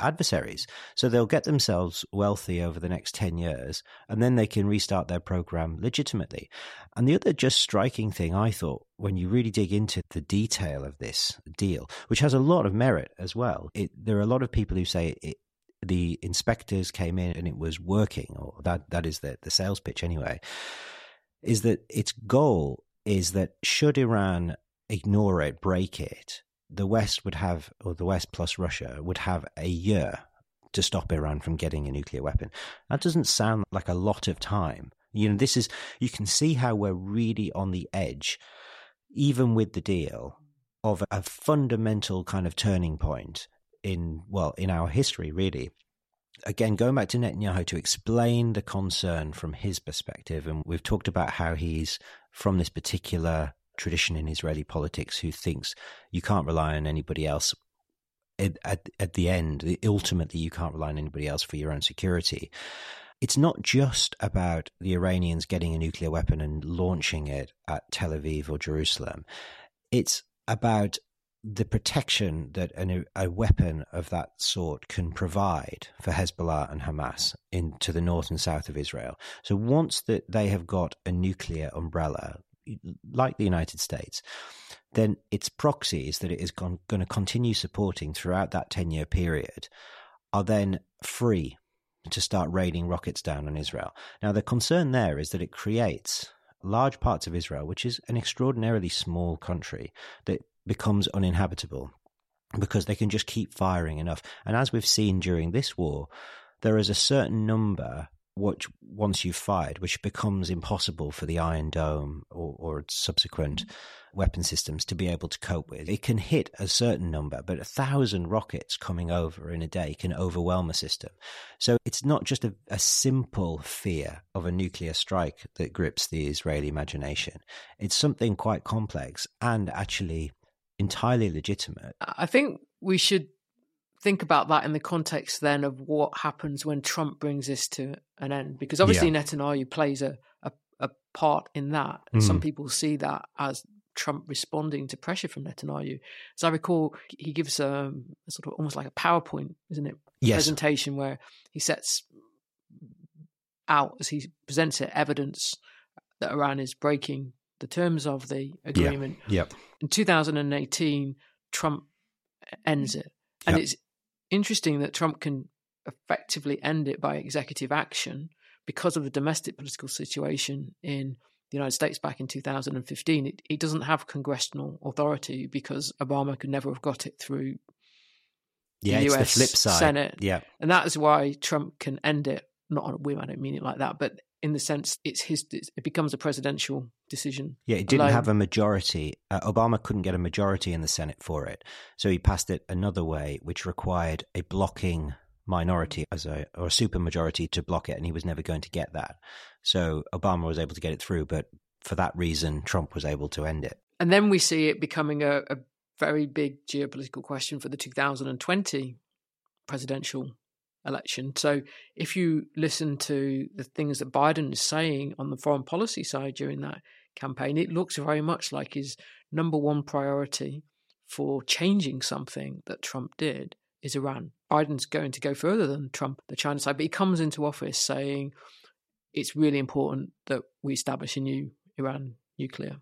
adversaries. So they'll get themselves wealthy over the next 10 years and then they can restart their program legitimately. And the other just striking thing I thought when you really dig into the detail of this deal, which has a lot of merit as well, it, there are a lot of people who say it, the inspectors came in and it was working, or that, that is the, the sales pitch anyway, is that its goal is that should Iran ignore it, break it, the West would have, or the West plus Russia would have a year to stop Iran from getting a nuclear weapon. That doesn't sound like a lot of time. You know, this is, you can see how we're really on the edge, even with the deal, of a fundamental kind of turning point in, well, in our history, really. Again, going back to Netanyahu to explain the concern from his perspective, and we've talked about how he's from this particular tradition in Israeli politics who thinks you can't rely on anybody else. At, at, at the end, ultimately, you can't rely on anybody else for your own security. It's not just about the Iranians getting a nuclear weapon and launching it at Tel Aviv or Jerusalem. It's about the protection that an, a weapon of that sort can provide for Hezbollah and Hamas into the north and south of Israel. So once that they have got a nuclear umbrella, like the United States, then its proxies that it is going to continue supporting throughout that 10 year period are then free to start raining rockets down on Israel. Now, the concern there is that it creates large parts of Israel, which is an extraordinarily small country, that becomes uninhabitable because they can just keep firing enough. And as we've seen during this war, there is a certain number which once you've fired, which becomes impossible for the Iron Dome or, or subsequent mm-hmm. weapon systems to be able to cope with. It can hit a certain number, but a thousand rockets coming over in a day can overwhelm a system. So it's not just a, a simple fear of a nuclear strike that grips the Israeli imagination. It's something quite complex and actually entirely legitimate. I think we should think about that in the context then of what happens when Trump brings this to an end, because obviously yeah. Netanyahu plays a, a, a part in that. Mm. Some people see that as Trump responding to pressure from Netanyahu. As I recall, he gives um, a sort of almost like a PowerPoint, isn't it? Yes. Presentation where he sets out as he presents it evidence that Iran is breaking the terms of the agreement. Yeah. Yep. In 2018, Trump ends it. And yep. it's interesting that Trump can effectively end it by executive action because of the domestic political situation in the United States back in 2015. It, it doesn't have congressional authority because Obama could never have got it through yeah, the US the flip side. Senate. Yeah. And that is why Trump can end it, not on a whim, I don't mean it like that, but in the sense it's his it becomes a presidential decision. Yeah it didn't alone. have a majority uh, obama couldn't get a majority in the senate for it. So he passed it another way which required a blocking minority as a or a supermajority to block it and he was never going to get that. So obama was able to get it through but for that reason trump was able to end it. And then we see it becoming a, a very big geopolitical question for the 2020 presidential election. So if you listen to the things that Biden is saying on the foreign policy side during that campaign, it looks very much like his number one priority for changing something that Trump did is Iran. Biden's going to go further than Trump, the China side, but he comes into office saying it's really important that we establish a new Iran nuclear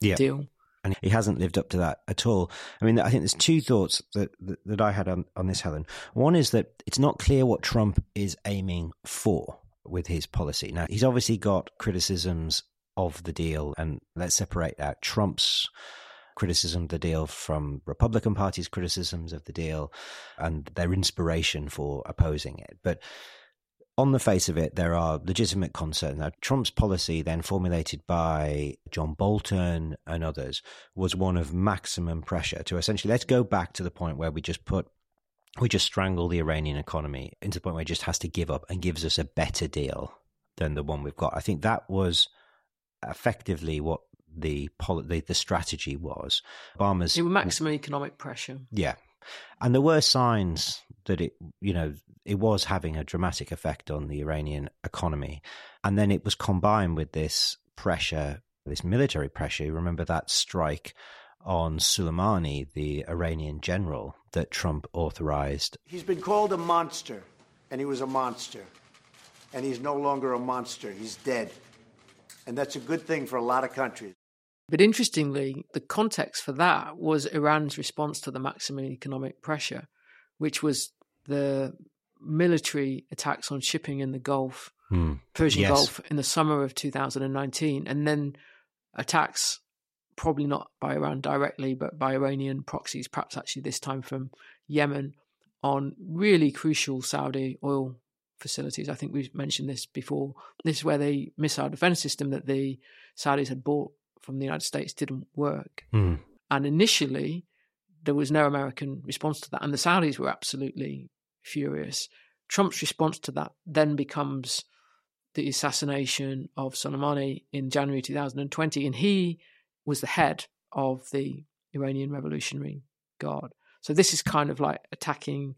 yeah. deal and he hasn't lived up to that at all. I mean, I think there's two thoughts that that, that I had on, on this, Helen. One is that it's not clear what Trump is aiming for with his policy. Now, he's obviously got criticisms of the deal, and let's separate out Trump's criticism of the deal, from Republican Party's criticisms of the deal, and their inspiration for opposing it. But on the face of it, there are legitimate concerns. Now, Trump's policy, then formulated by John Bolton and others, was one of maximum pressure to essentially let's go back to the point where we just put we just strangle the Iranian economy into the point where it just has to give up and gives us a better deal than the one we've got. I think that was effectively what the the, the strategy was. Obama's it was maximum economic pressure. Yeah, and there were signs that it, you know, it was having a dramatic effect on the Iranian economy, and then it was combined with this pressure, this military pressure. You remember that strike on Soleimani, the Iranian general that Trump authorized. He's been called a monster, and he was a monster. And he's no longer a monster, he's dead. And that's a good thing for a lot of countries. But interestingly, the context for that was Iran's response to the maximum economic pressure, which was the military attacks on shipping in the Gulf, hmm. Persian yes. Gulf, in the summer of 2019, and then attacks probably not by Iran directly, but by Iranian proxies, perhaps actually this time from Yemen, on really crucial Saudi oil facilities. I think we've mentioned this before. This is where the missile defense system that the Saudis had bought from the United States didn't work. Mm. And initially, there was no American response to that. And the Saudis were absolutely furious. Trump's response to that then becomes the assassination of Soleimani in January 2020. And he was the head of the Iranian Revolutionary Guard. So this is kind of like attacking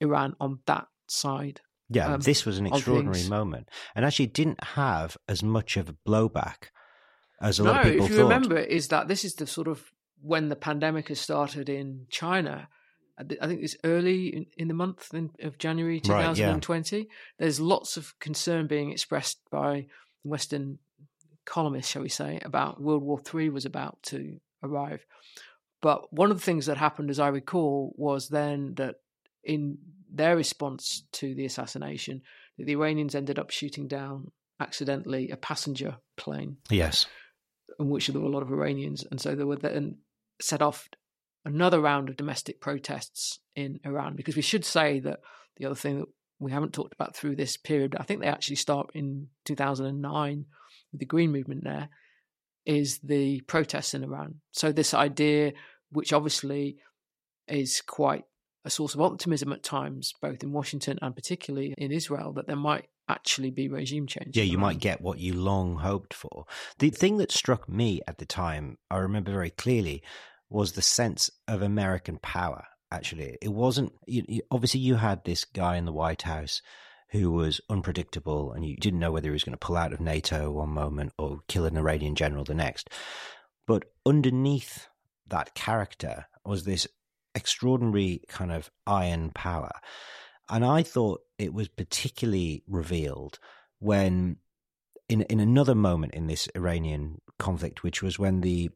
Iran on that side. Yeah, um, this was an extraordinary moment, and actually didn't have as much of a blowback as a no, lot of people if you thought. remember, is that this is the sort of when the pandemic has started in China. I think it's early in, in the month in, of January Right, yeah. 2020. There's lots of concern being expressed by Western columnists, shall we say, about World War III was about to arrive. But one of the things that happened, as I recall, was then that in their response to the assassination, that the Iranians ended up shooting down accidentally a passenger plane Yes, in which there were a lot of Iranians, and so they were then set off another round of domestic protests in Iran. Because we should say that the other thing that we haven't talked about through this period, but I think they actually start in 2009 with the Green Movement there, is the protests in Iran. So this idea, which obviously is quite a source of optimism at times, both in Washington and particularly in Israel, that there might actually be regime change. yeah, you might get what you long hoped for. The thing that struck me at the time, I remember very clearly, was the sense of American power. Actually, it wasn't. You, you, obviously, you had this guy in the White House who was unpredictable, and you didn't know whether he was going to pull out of NATO one moment or kill an Iranian general the next. But underneath that character was this extraordinary kind of iron power. And I thought it was particularly revealed when, in, in another moment in this Iranian conflict, which was when the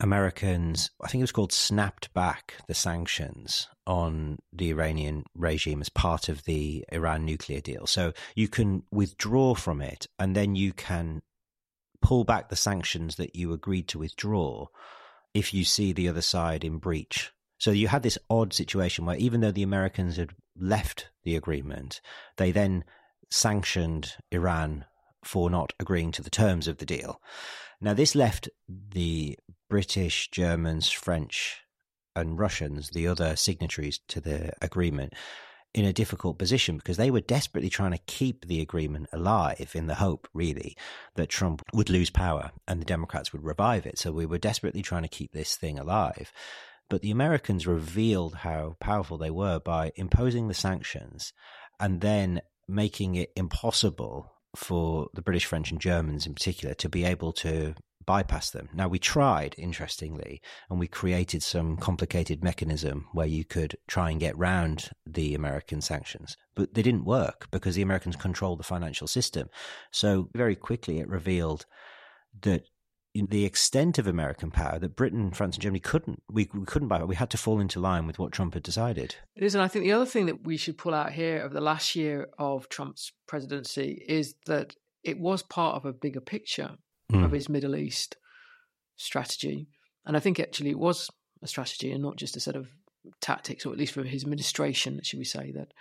Americans, I think it was called, snapped back the sanctions on the Iranian regime as part of the Iran nuclear deal. So you can withdraw from it and then you can pull back the sanctions that you agreed to withdraw if you see the other side in breach. So you had this odd situation where even though the Americans had left the agreement, they then sanctioned Iran for not agreeing to the terms of the deal. Now, this left the British, Germans, French, and Russians, the other signatories to the agreement, in a difficult position because they were desperately trying to keep the agreement alive in the hope, really, that Trump would lose power and the Democrats would revive it. So we were desperately trying to keep this thing alive. But the Americans revealed how powerful they were by imposing the sanctions and then making it impossible for the British, French, and Germans in particular to be able to bypass them. Now, we tried, interestingly, and we created some complicated mechanism where you could try and get round the American sanctions, but they didn't work because the Americans controlled the financial system. So, very quickly, it revealed that the extent of American power that Britain, France, and Germany couldn't we, we couldn't buy. We had to fall into line with what Trump had decided. It is, and I think the other thing that we should pull out here of the last year of Trump's presidency is that it was part of a bigger picture Mm. of his Middle East strategy. And I think actually it was a strategy and not just a set of tactics, or at least for his administration, should we say that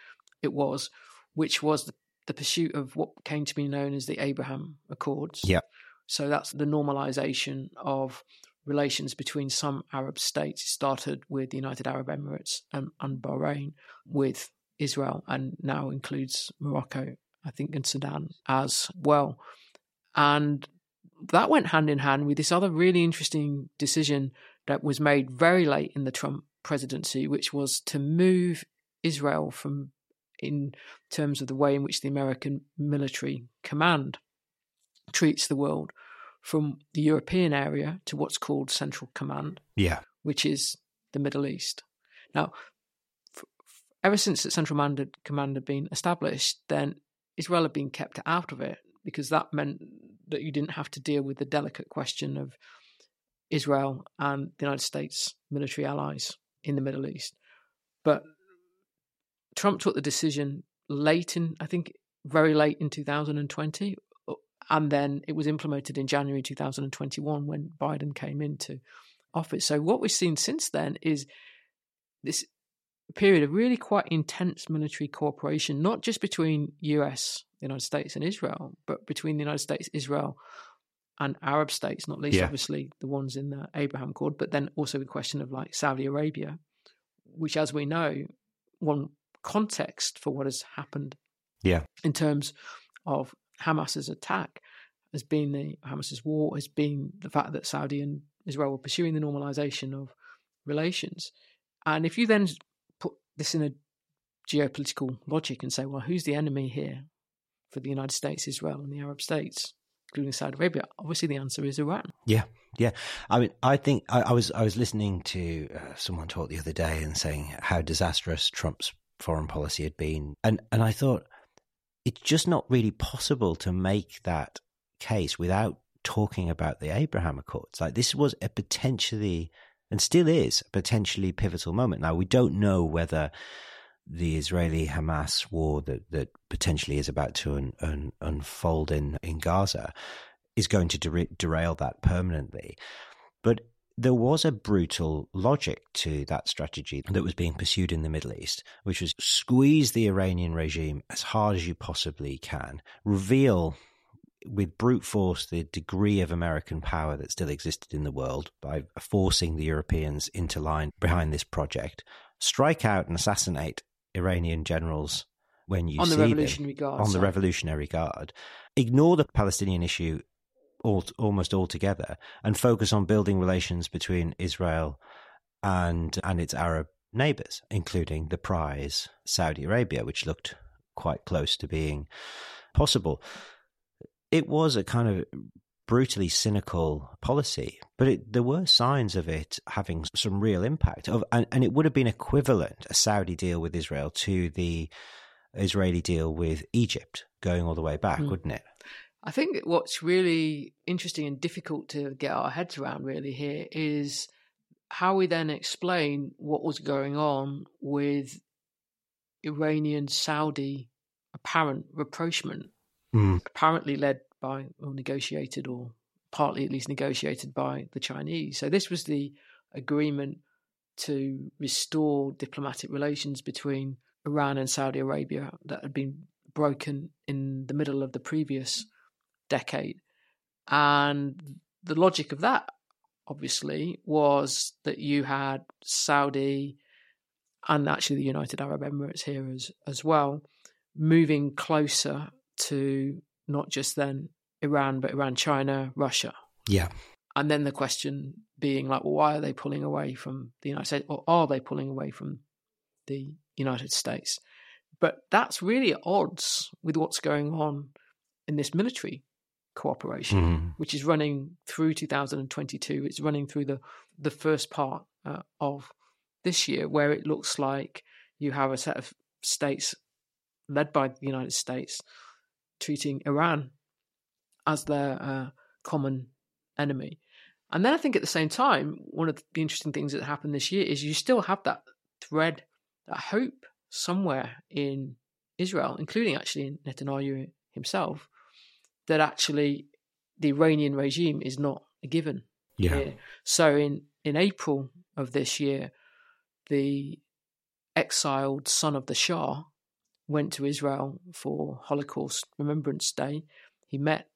it was, which was the, the pursuit of what came to be known as the Abraham Accords. Yeah. So that's the normalization of relations between some Arab states. It started with the United Arab Emirates and, and Bahrain, with Israel, and now includes Morocco, I think, and Sudan as well. And that went hand in hand with this other really interesting decision that was made very late in the Trump presidency, which was to move Israel from, in terms of the way in which the American military command treats the world, from the European area to what's called Central Command. Yeah. Which is the Middle East. Now, f- ever since the Central Command had been established, then Israel had been kept out of it because that meant that you didn't have to deal with the delicate question of Israel and the United States military allies in the Middle East. But Trump took the decision late in, I think, very late in 2020, and then it was implemented in January 2021 when Biden came into office. So what we've seen since then is this period of really quite intense military cooperation, not just between US, the United States, and Israel, but between the United States, Israel, and Arab states, not least Yeah. obviously the ones in the Abraham Accord, but then also the question of like Saudi Arabia, which, as we know, one context for what has happened Yeah. in terms of Hamas's attack has been the Hamas's war has been the fact that Saudi and Israel were pursuing the normalization of relations. And if you then put this in a geopolitical logic and say, well, who's the enemy here for the United States, Israel, and the Arab states, including Saudi Arabia? Obviously, the answer is Iran. Yeah, yeah. I mean, I think I, I was I was listening to uh, someone talk the other day and saying how disastrous Trump's foreign policy had been, and and I thought it's just not really possible to make that case without talking about the Abraham Accords. Like this was a potentially and still is a potentially pivotal moment. Now we don't know whether the Israeli Hamas war that, that potentially is about to un, un, unfold in, in Gaza is going to derail that permanently. But there was a brutal logic to that strategy that was being pursued in the Middle East, which was squeeze the Iranian regime as hard as you possibly can, reveal with brute force the degree of American power that still existed in the world by forcing the Europeans into line behind this project, strike out and assassinate Iranian generals when you On the see them Guard, on the. Revolutionary Guard, ignore the Palestinian issue all, almost altogether, and focus on building relations between Israel and and its Arab neighbors, including the prize Saudi Arabia, which looked quite close to being possible. It was a kind of brutally cynical policy, but it, there were signs of it having some real impact. Of, and, and it would have been equivalent, a Saudi deal with Israel, to the Israeli deal with Egypt going all the way back, Hmm. wouldn't it? I think what's really interesting and difficult to get our heads around really here is how we then explain what was going on with Iranian Saudi apparent rapprochement, Mm. apparently led by or negotiated or partly at least negotiated by the Chinese. So this was the agreement to restore diplomatic relations between Iran and Saudi Arabia that had been broken in the middle of the previous decade. And the logic of that, obviously, was that you had Saudi and actually the United Arab Emirates here as, as well, moving closer to not just then Iran, but Iran, China, Russia. Yeah. And then the question being like, well, why are they pulling away from the United States, or are they pulling away from the United States? But that's really at odds with what's going on in this military cooperation, Mhm. which is running through 2022. It's running through the the first part uh, of this year, where it looks like you have a set of states led by the United States treating Iran as their uh, common enemy. And then I think at the same time, one of the interesting things that happened this year is you still have that thread, that hope somewhere in Israel, including actually Netanyahu himself, that actually the Iranian regime is not a given. Yeah. here. So in in April of this year, the exiled son of the Shah went to Israel for Holocaust Remembrance Day. He met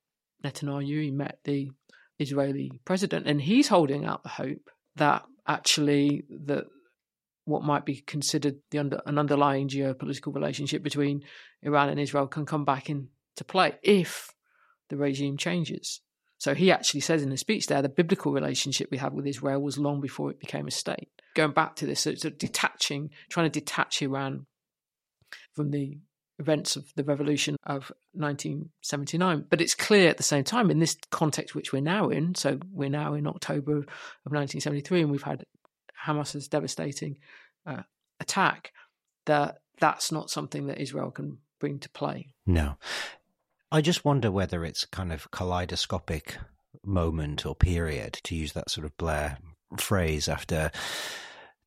Netanyahu, he met the Israeli president, and he's holding out the hope that actually that what might be considered the under, an underlying geopolitical relationship between Iran and Israel can come back into play if the regime changes. So he actually says in his speech there the biblical relationship we have with Israel was long before it became a state. Going back to this, so it's detaching, trying to detach Iran from the events of the revolution of 1979. But it's clear at the same time, in this context which we're now in, so we're now in October of 1973, and we've had Hamas's devastating uh, attack, that that's not something that Israel can bring to play. No. I just wonder whether it's kind of kaleidoscopic moment or period, to use that sort of Blair phrase after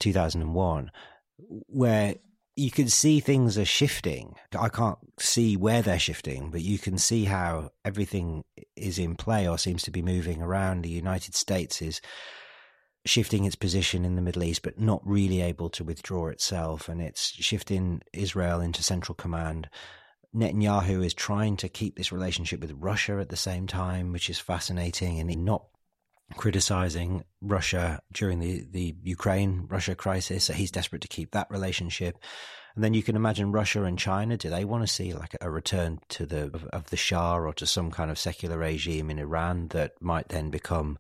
2001, where you can see things are shifting. I can't see where they're shifting, but you can see how everything is in play or seems to be moving around. The United States is shifting its position in the Middle East, but not really able to withdraw itself, and it's shifting Israel into central command. Netanyahu is trying to keep this relationship with Russia at the same time, which is fascinating, and not criticizing Russia during the, the Ukraine Russia crisis. So he's desperate to keep that relationship. And then you can imagine Russia and China. Do they want to see like a return to the of, of the Shah or to some kind of secular regime in Iran that might then become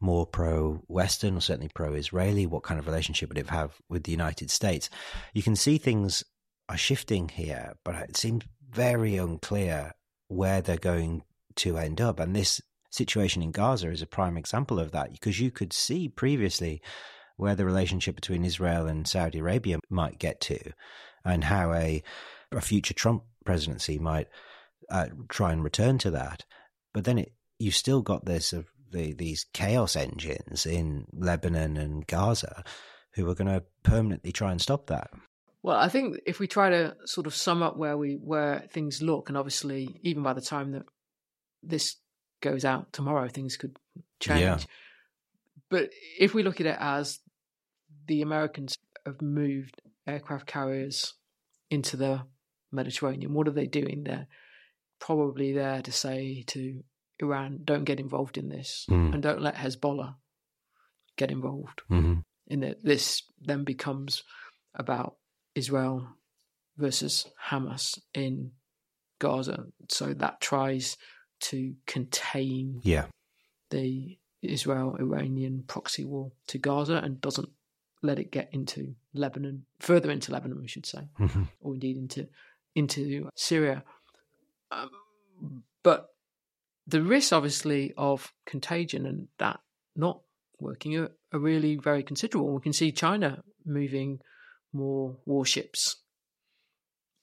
more pro-Western or certainly pro-Israeli? What kind of relationship would it have with the United States? You can see things are shifting here, but it seems very unclear where they're going to end up. And this situation in Gaza is a prime example of that because you could see previously where the relationship between Israel and Saudi Arabia might get to and how a, a future Trump presidency might uh, try and return to that. But then it, you've still got this of the, these chaos engines in Lebanon and Gaza who are going to permanently try and stop that. Well, I think if we try to sort of sum up where we where things look, and obviously even by the time that this goes out tomorrow, things could change. Yeah. But if we look at it as the Americans have moved aircraft carriers into the Mediterranean, what are they doing? They're probably there to say to Iran, don't get involved in this mm. and don't let Hezbollah get involved. Mm-hmm. In that, this then becomes about Israel versus Hamas in Gaza. So that tries to contain yeah. the Israel Iranian proxy war to Gaza and doesn't let it get into Lebanon, further into Lebanon, we should say, mm-hmm. or indeed into into Syria. Um, but the risks, obviously, of contagion and that not working are, are really very considerable. We can see China moving more warships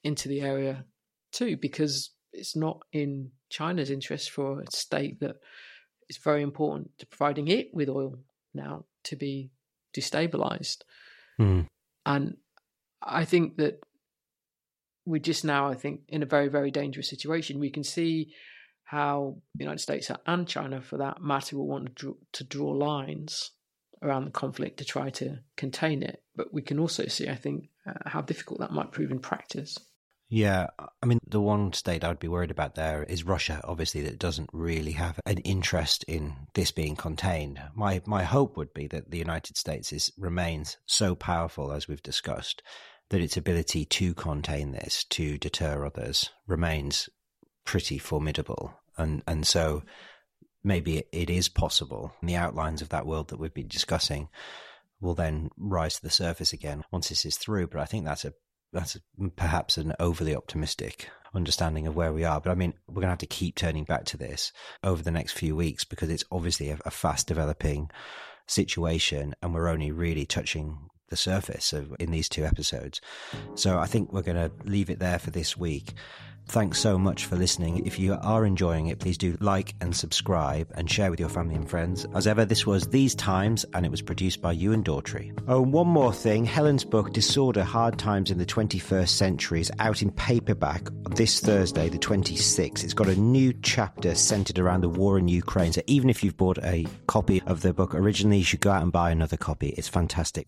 into the area too, because it's not in China's interest for a state that is very important to providing it with oil now to be destabilized. Mm. And I think that we're just now, I think, in a very, very dangerous situation. We can see how the United States and China, for that matter, will want to draw, to draw lines around the conflict to try to contain it. But we can also see, I think, uh, how difficult that might prove in practice. Yeah, I mean, the one state I'd be worried about there is Russia, obviously, that doesn't really have an interest in this being contained. My my hope would be that the United States is remains so powerful, as we've discussed, that its ability to contain this, to deter others, remains pretty formidable. And and so maybe it is possible. And the outlines of that world that we've been discussing will then rise to the surface again once this is through. But I think that's a that's perhaps an overly optimistic understanding of where we are. But I mean, we're going to have to keep turning back to this over the next few weeks because it's obviously a, a fast developing situation and we're only really touching the surface of, in these two episodes. So I think we're going to leave it there for this week. Thanks so much for listening. If you are enjoying it, please do like and subscribe and share with your family and friends. As ever, this was These Times and it was produced by Ewan Daughtry. Oh, and one more thing Helen's book, Disorder Hard Times in the 21st Century, is out in paperback this Thursday, the 26th. It's got a new chapter centered around the war in Ukraine. So even if you've bought a copy of the book originally, you should go out and buy another copy. It's fantastic.